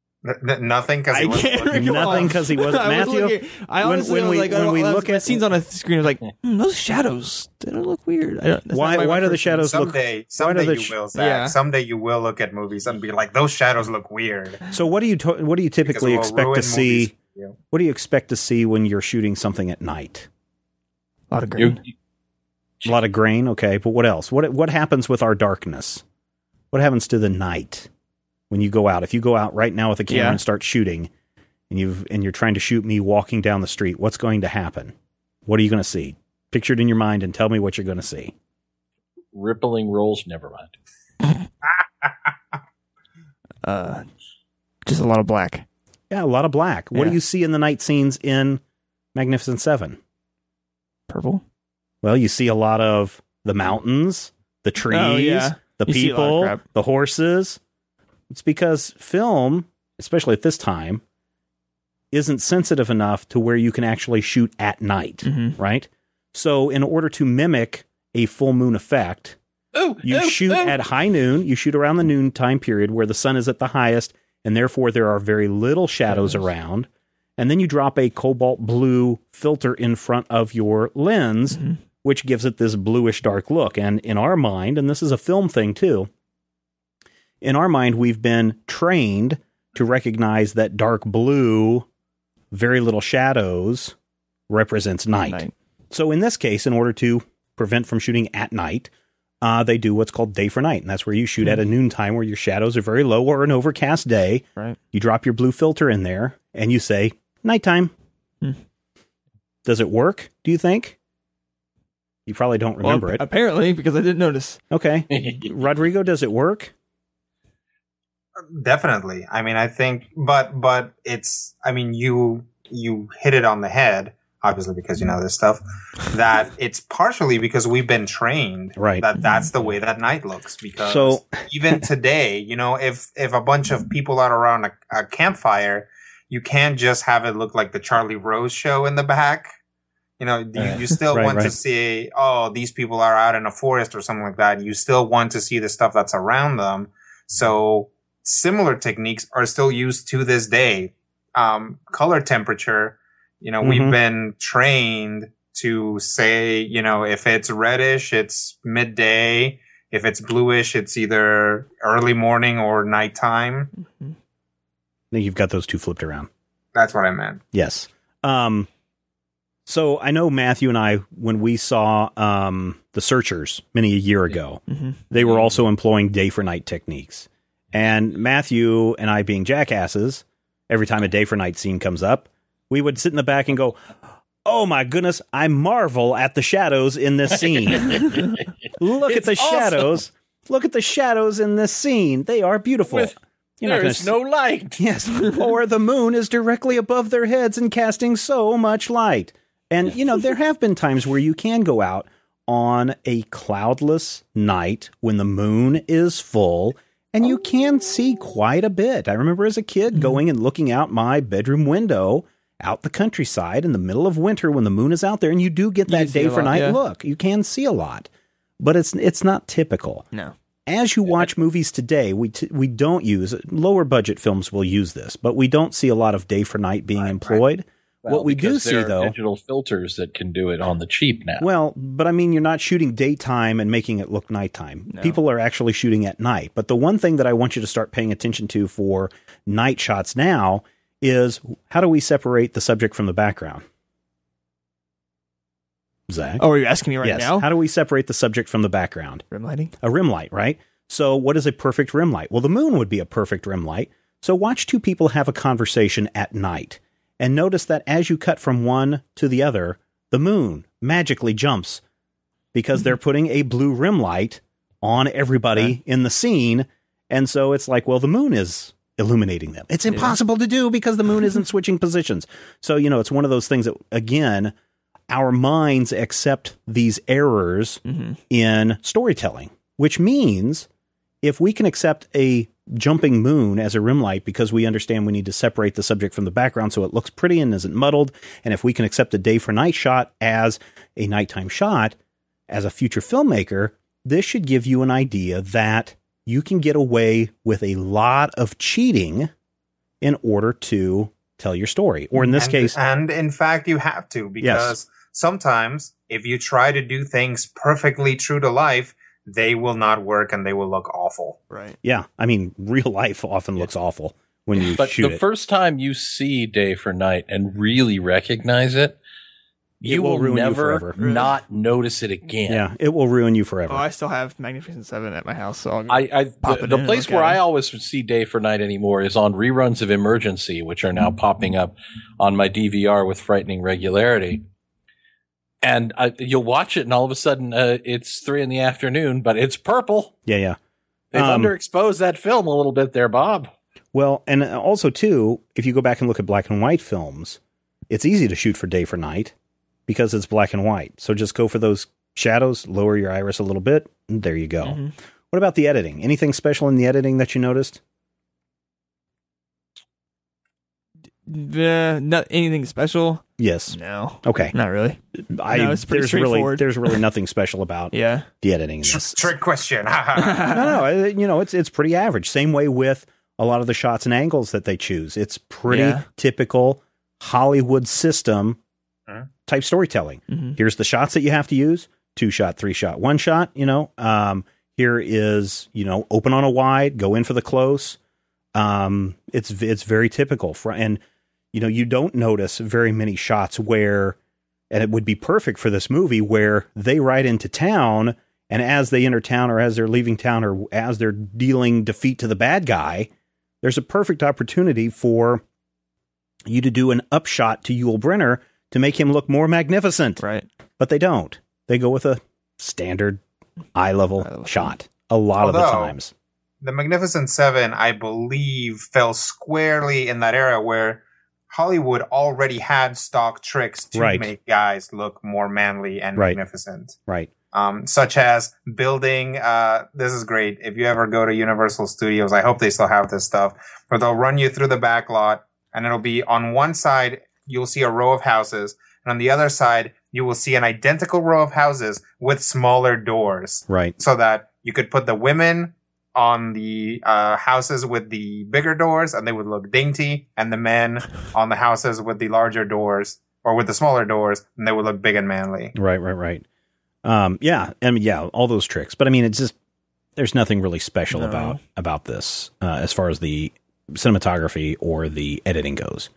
n- nothing because I can't recall. Nothing 'cause he wasn't- [laughs] I was Matthew, looking- I when- honestly when was we- like, I when don't- we I was- look my at- scenes on a screen, I was like, hmm, those shadows, they don't look weird. I don't, that's Why- my- why my do the first- shadows look- someday, why do someday the you sh- will, Zach. Yeah. Someday you will look at movies and be like, those shadows look weird. So, what do you to- what do you Because typically it will expect to ruin see? for you. What do you expect to see when you're shooting something at night? A lot of You- green. A lot of grain, okay, but what else? What what happens with our darkness? What happens to the night when you go out? If you go out right now with a camera Yeah. and start shooting, and you've and you're trying to shoot me walking down the street, what's going to happen? What are you going to see? Picture it in your mind and tell me what you're going to see. rippling rolls. Never mind. [laughs] Uh, just a lot of black. Yeah, a lot of black. What do you see in the night scenes in Magnificent Seven? Purple. Well, you see a lot of the mountains, the trees, Oh, yeah. the You see a lot of people, the horses. It's because film, especially at this time, isn't sensitive enough to where you can actually shoot at night, Mhm. right? So, in order to mimic a full moon effect. Ooh, You ooh, shoot ooh. at high noon, you shoot around the noon time period where the sun is at the highest, and therefore there are very little shadows around. And then you drop a cobalt blue filter in front of your lens, which gives it this bluish dark look. And in our mind, and this is a film thing too, in our mind, we've been trained to recognize that dark blue, very little shadows, represents night. Night. So in this case, in order to prevent from shooting at night, uh, they do what's called day for night, and that's where you shoot at a noontime where your shadows are very low or an overcast day. Right. You drop your blue filter in there, and you say nighttime. Hmm. Does it work? Do you think? You probably don't remember Well, it. Apparently, because I didn't notice. Okay, [laughs] Rodrigo, does it work? Definitely. I mean, I think, but but it's. I mean, you you hit it on the head. Obviously, because you know this stuff. That [laughs] it's partially because we've been trained Right. that that's the way that night looks. Because So- even [laughs] today, you know, if if a bunch of people are around a, a campfire, you can't just have it look like the Charlie Rose show in the back. You know, you, eh, you still Right, want to right. see, oh, these people are out in a forest or something like that. You still want to see the stuff that's around them. So similar techniques are still used to this day. Um, color temperature, you know, Mhm. we've been trained to say, you know, if it's reddish, it's midday. If it's bluish, it's either early morning or nighttime. I think you've got those two flipped around. That's what I meant. Yes. Um, so I know Matthew and I, when we saw um, the Searchers many a year ago, Mhm. they were also employing day for night techniques. And Matthew and I, being jackasses, every time a day for night scene comes up, we would sit in the back and go, "Oh my goodness, I marvel at the shadows in this scene. [laughs] Look at the awesome. shadows. Look at the shadows in this scene. They are beautiful." With- You're There is no light. [laughs] Yes. or the moon is directly above their heads and casting so much light. And, you know, there have been times where you can go out on a cloudless night when the moon is full and you can see quite a bit. I remember as a kid going and looking out my bedroom window out the countryside in the middle of winter when the moon is out there and you do get that day for lot, night yeah. look. You can see a lot. But it's it's not typical No. as you watch movies today, we t- we don't use lower budget films will use this, but we don't see a lot of day for night being employed. Well, what we do because see are though, digital filters that can do it on the cheap now. well, but I mean, you're not shooting daytime and making it look nighttime. No. People are actually shooting at night. But the one thing that I want you to start paying attention to for night shots now is how do we separate the subject from the background? Zach, Oh, are you asking me right yes. now? How do we separate the subject from the background? Rim lighting? a rim light, right? So, what is a perfect rim light? Well, the moon would be a perfect rim light. So, watch two people have a conversation at night and notice that as you cut from one to the other, the moon magically jumps because they're [laughs] putting a blue rim light on everybody in the scene. And so it's like, well, the moon is illuminating them. It's impossible to do because the moon isn't switching positions. So, you know, it's one of those things that, again, our minds accept these errors Mm-hmm. in storytelling, which means if we can accept a jumping moon as a rim light because we understand we need to separate the subject from the background so it looks pretty and isn't muddled, and if we can accept a day for night shot as a nighttime shot, as a future filmmaker, this should give you an idea that you can get away with a lot of cheating in order to tell your story. Or in this and, case, and in fact, you have to because sometimes if you try to do things perfectly true to life, they will not work and they will look awful. Right. yeah, I mean, real life often looks awful when you but shoot the it. first time you see day for night and really recognize it, It you will will, ruin you never forever. not notice it again. Yeah, it will ruin you forever. Oh, I still have Magnificent Seven at my house, so I'll I, I Pop the, it the in place where I always see Day for Night anymore is on reruns of Emergency, which are now mm. popping up on my DVR with frightening regularity. And I, you'll watch it, and all of a sudden, uh, it's three in the afternoon, but it's purple. yeah, yeah. They've Um, underexposed that film a little bit there, Bob. Well, and also too, if you go back and look at black and white films, it's easy to shoot for day for night because it's black and white. So just go for those shadows, lower your iris a little bit, and there you go. Mhm. What about the editing? Anything special in the editing that you noticed? Uh, not anything special. Yes. No, Okay. not really. I No, it's pretty there's really there's really nothing special about [laughs] Yeah, the editing in this. trick question. [laughs] no, no, you know, it's it's pretty average. Same way with a lot of the shots and angles that they choose. It's pretty Yeah. typical Hollywood system Mhm. type storytelling. Mhm. Here's the shots that you have to use: two shot, three shot, one shot. You know, um, here is you know open on a wide, go in for the close. Um, it's it's very typical for and you know you don't notice very many shots where and it would be perfect for this movie where they ride into town and as they enter town or as they're leaving town or as they're dealing defeat to the bad guy there's a perfect opportunity for you to do an upshot to Yul Brynner to make him look more magnificent. Right. but they don't. They go with a standard eye level Eye shot a lot of the times. the Magnificent Seven, I believe, fell squarely in that era where Hollywood already had stock tricks to Right. make guys look more manly and Right. magnificent. right Um, such as building. Uh, this is great. If you ever go to Universal Studios, I hope they still have this stuff, where they'll run you through the back lot, and it'll be on one side you'll see a row of houses, and on the other side you will see an identical row of houses with smaller doors right so that you could put the women on the uh, houses with the bigger doors and they would look dainty and the men on the houses with the larger doors or with the smaller doors and they would look big and manly Right, right, right. Um, yeah, I mean, yeah, all those tricks. But I mean, it's just there's nothing really special No. about about this uh, as far as the cinematography or the editing goes.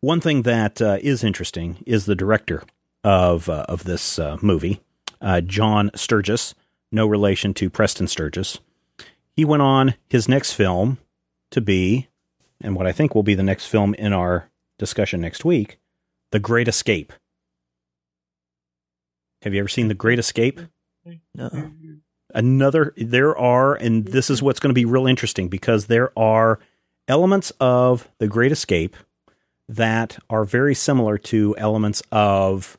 One thing that uh, is interesting is the director of uh, of this uh, movie, uh, John Sturges, no relation to Preston Sturges. He went on his next film to be, and what I think will be the next film in our discussion next week, The Great Escape. Have you ever seen The Great Escape? No. Another, there are, and this is what's going to be real interesting because there are elements of The Great Escape that are very similar to elements of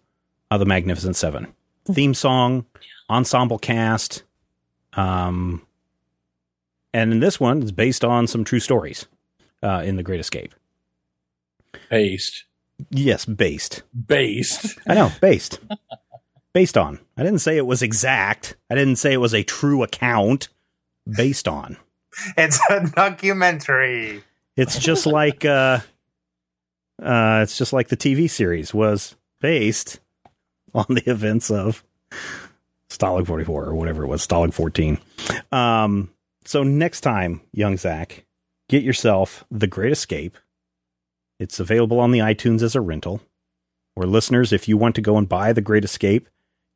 uh, The Magnificent Seven. Theme song, ensemble cast, um, and in this one, it's based on some true stories uh, in The Great Escape. Based. Yes, based. Based. I know, based. based on. I didn't say it was exact. I didn't say it was a true account. Based on. it's a documentary It's just like uh uh it's just like the TV series was based on the events of Stalag 44 or whatever it was, Stalag 14. Um so next time, young Zach, get yourself The Great Escape. It's available on the iTunes as a rental. Or listeners, if you want to go and buy The Great Escape,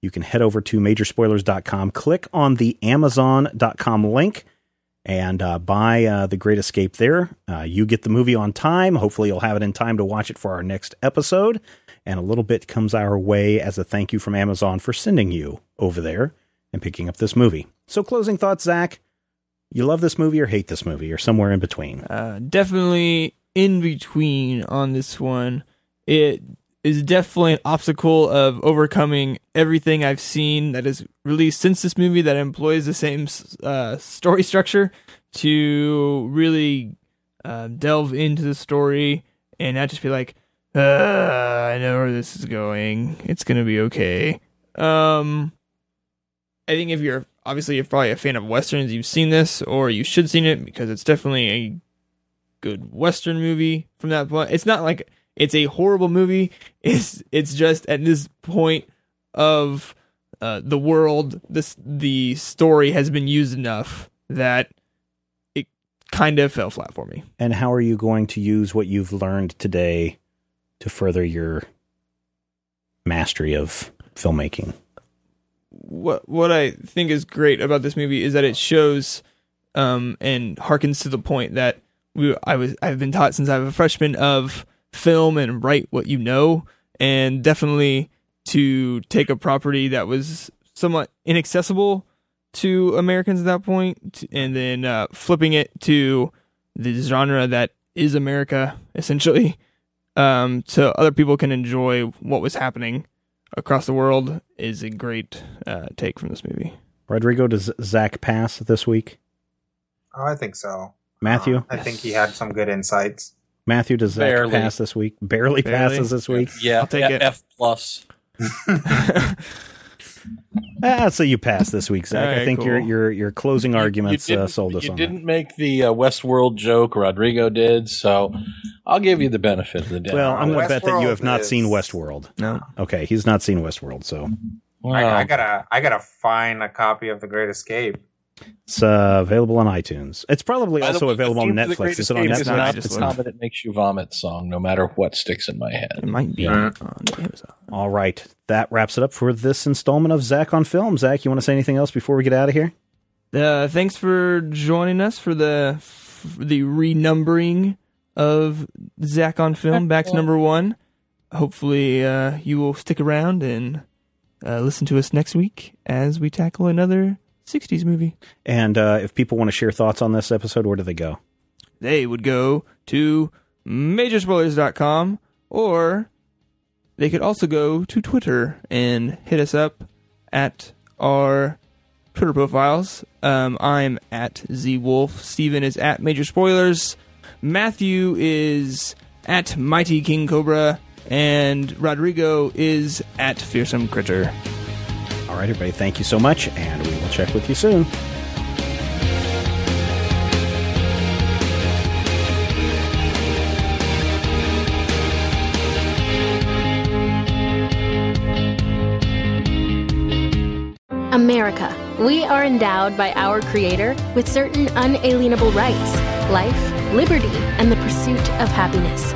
you can head over to majorspoilers.com, click on the amazon.com link and uh, buy uh, The Great Escape there. Uh, you get the movie on time. Hopefully, you'll have it in time to watch it for our next episode. And a little bit comes our way as a thank you from Amazon for sending you over there and picking up this movie. So, closing thoughts, Zach. You love this movie or hate this movie or somewhere in between? Uh, definitely in between on this one. It is definitely an obstacle of overcoming everything I've seen that is released since this movie that employs the same uh, story structure to really uh, delve into the story and not just be like, uh, I know where this is going. It's gonna be okay. Um, I think if you're obviously you're probably a fan of westerns, you've seen this or you should seen it because it's definitely a good western movie from that point. It's not like it's a horrible movie. [laughs] It's it's just at this point of uh, the world, this the story has been used enough that it kind of fell flat for me. And how are you going to use what you've learned today to further your mastery of filmmaking? What what I think is great about this movie is that it shows um, and harkens to the point that we I was I've been taught since I was a freshman of film and write what you know, and definitely to take a property that was somewhat inaccessible to Americans at that and then uh, flipping it to the genre that is America essentially, um, so other people can enjoy what was happening across the world is a great uh, take from this movie. Rodrigo, does Zach pass this week? oh i think so Matthew? Uh, i think he had some good insights Matthew, does Zach Barely. pass this week? Barely, Barely. passes this week. Yeah, I'll take F- it. F plus. [laughs] [laughs] [laughs] Ah, so you pass this week, Zach. All I think your cool. your your closing arguments you uh, didn't, sold us you on didn't make the uh, Westworld joke Rodrigo did, so I'll give you the benefit of the doubt. Well, I'm going to bet that you have not is- seen Westworld. No. Okay, he's not seen Westworld, so Well, I, I gotta, I gotta find a copy of The Great Escape. It's uh, available on iTunes. It's probably by also way, available on theme to The Netflix. Great Is it on Escape Is Netflix? not Just the look. song makes you vomit song, no matter what sticks in my head. It might be on Amazon. All right, that wraps it up for this installment of Zach on Film. Zach, you want to say anything else before we get out of here? Uh, thanks for joining us for the f- the renumbering of Zach on film back to number one. Hopefully, uh, you will stick around and uh, listen to us next week as we tackle another '60s movie. And uh, if people want to share thoughts on this episode, where do they go? They would go to majorspoilers.com or they could also go to Twitter and hit us up at our Twitter profiles. Um, I'm at zwolf. Steven is at Major Spoilers. Matthew is at Mighty King Cobra. And Rodrigo is at Fearsome Critter. All right, everybody, thank you so much, and we will check with you soon. America. We are endowed by our Creator with certain unalienable rights life, liberty, and the pursuit of happiness.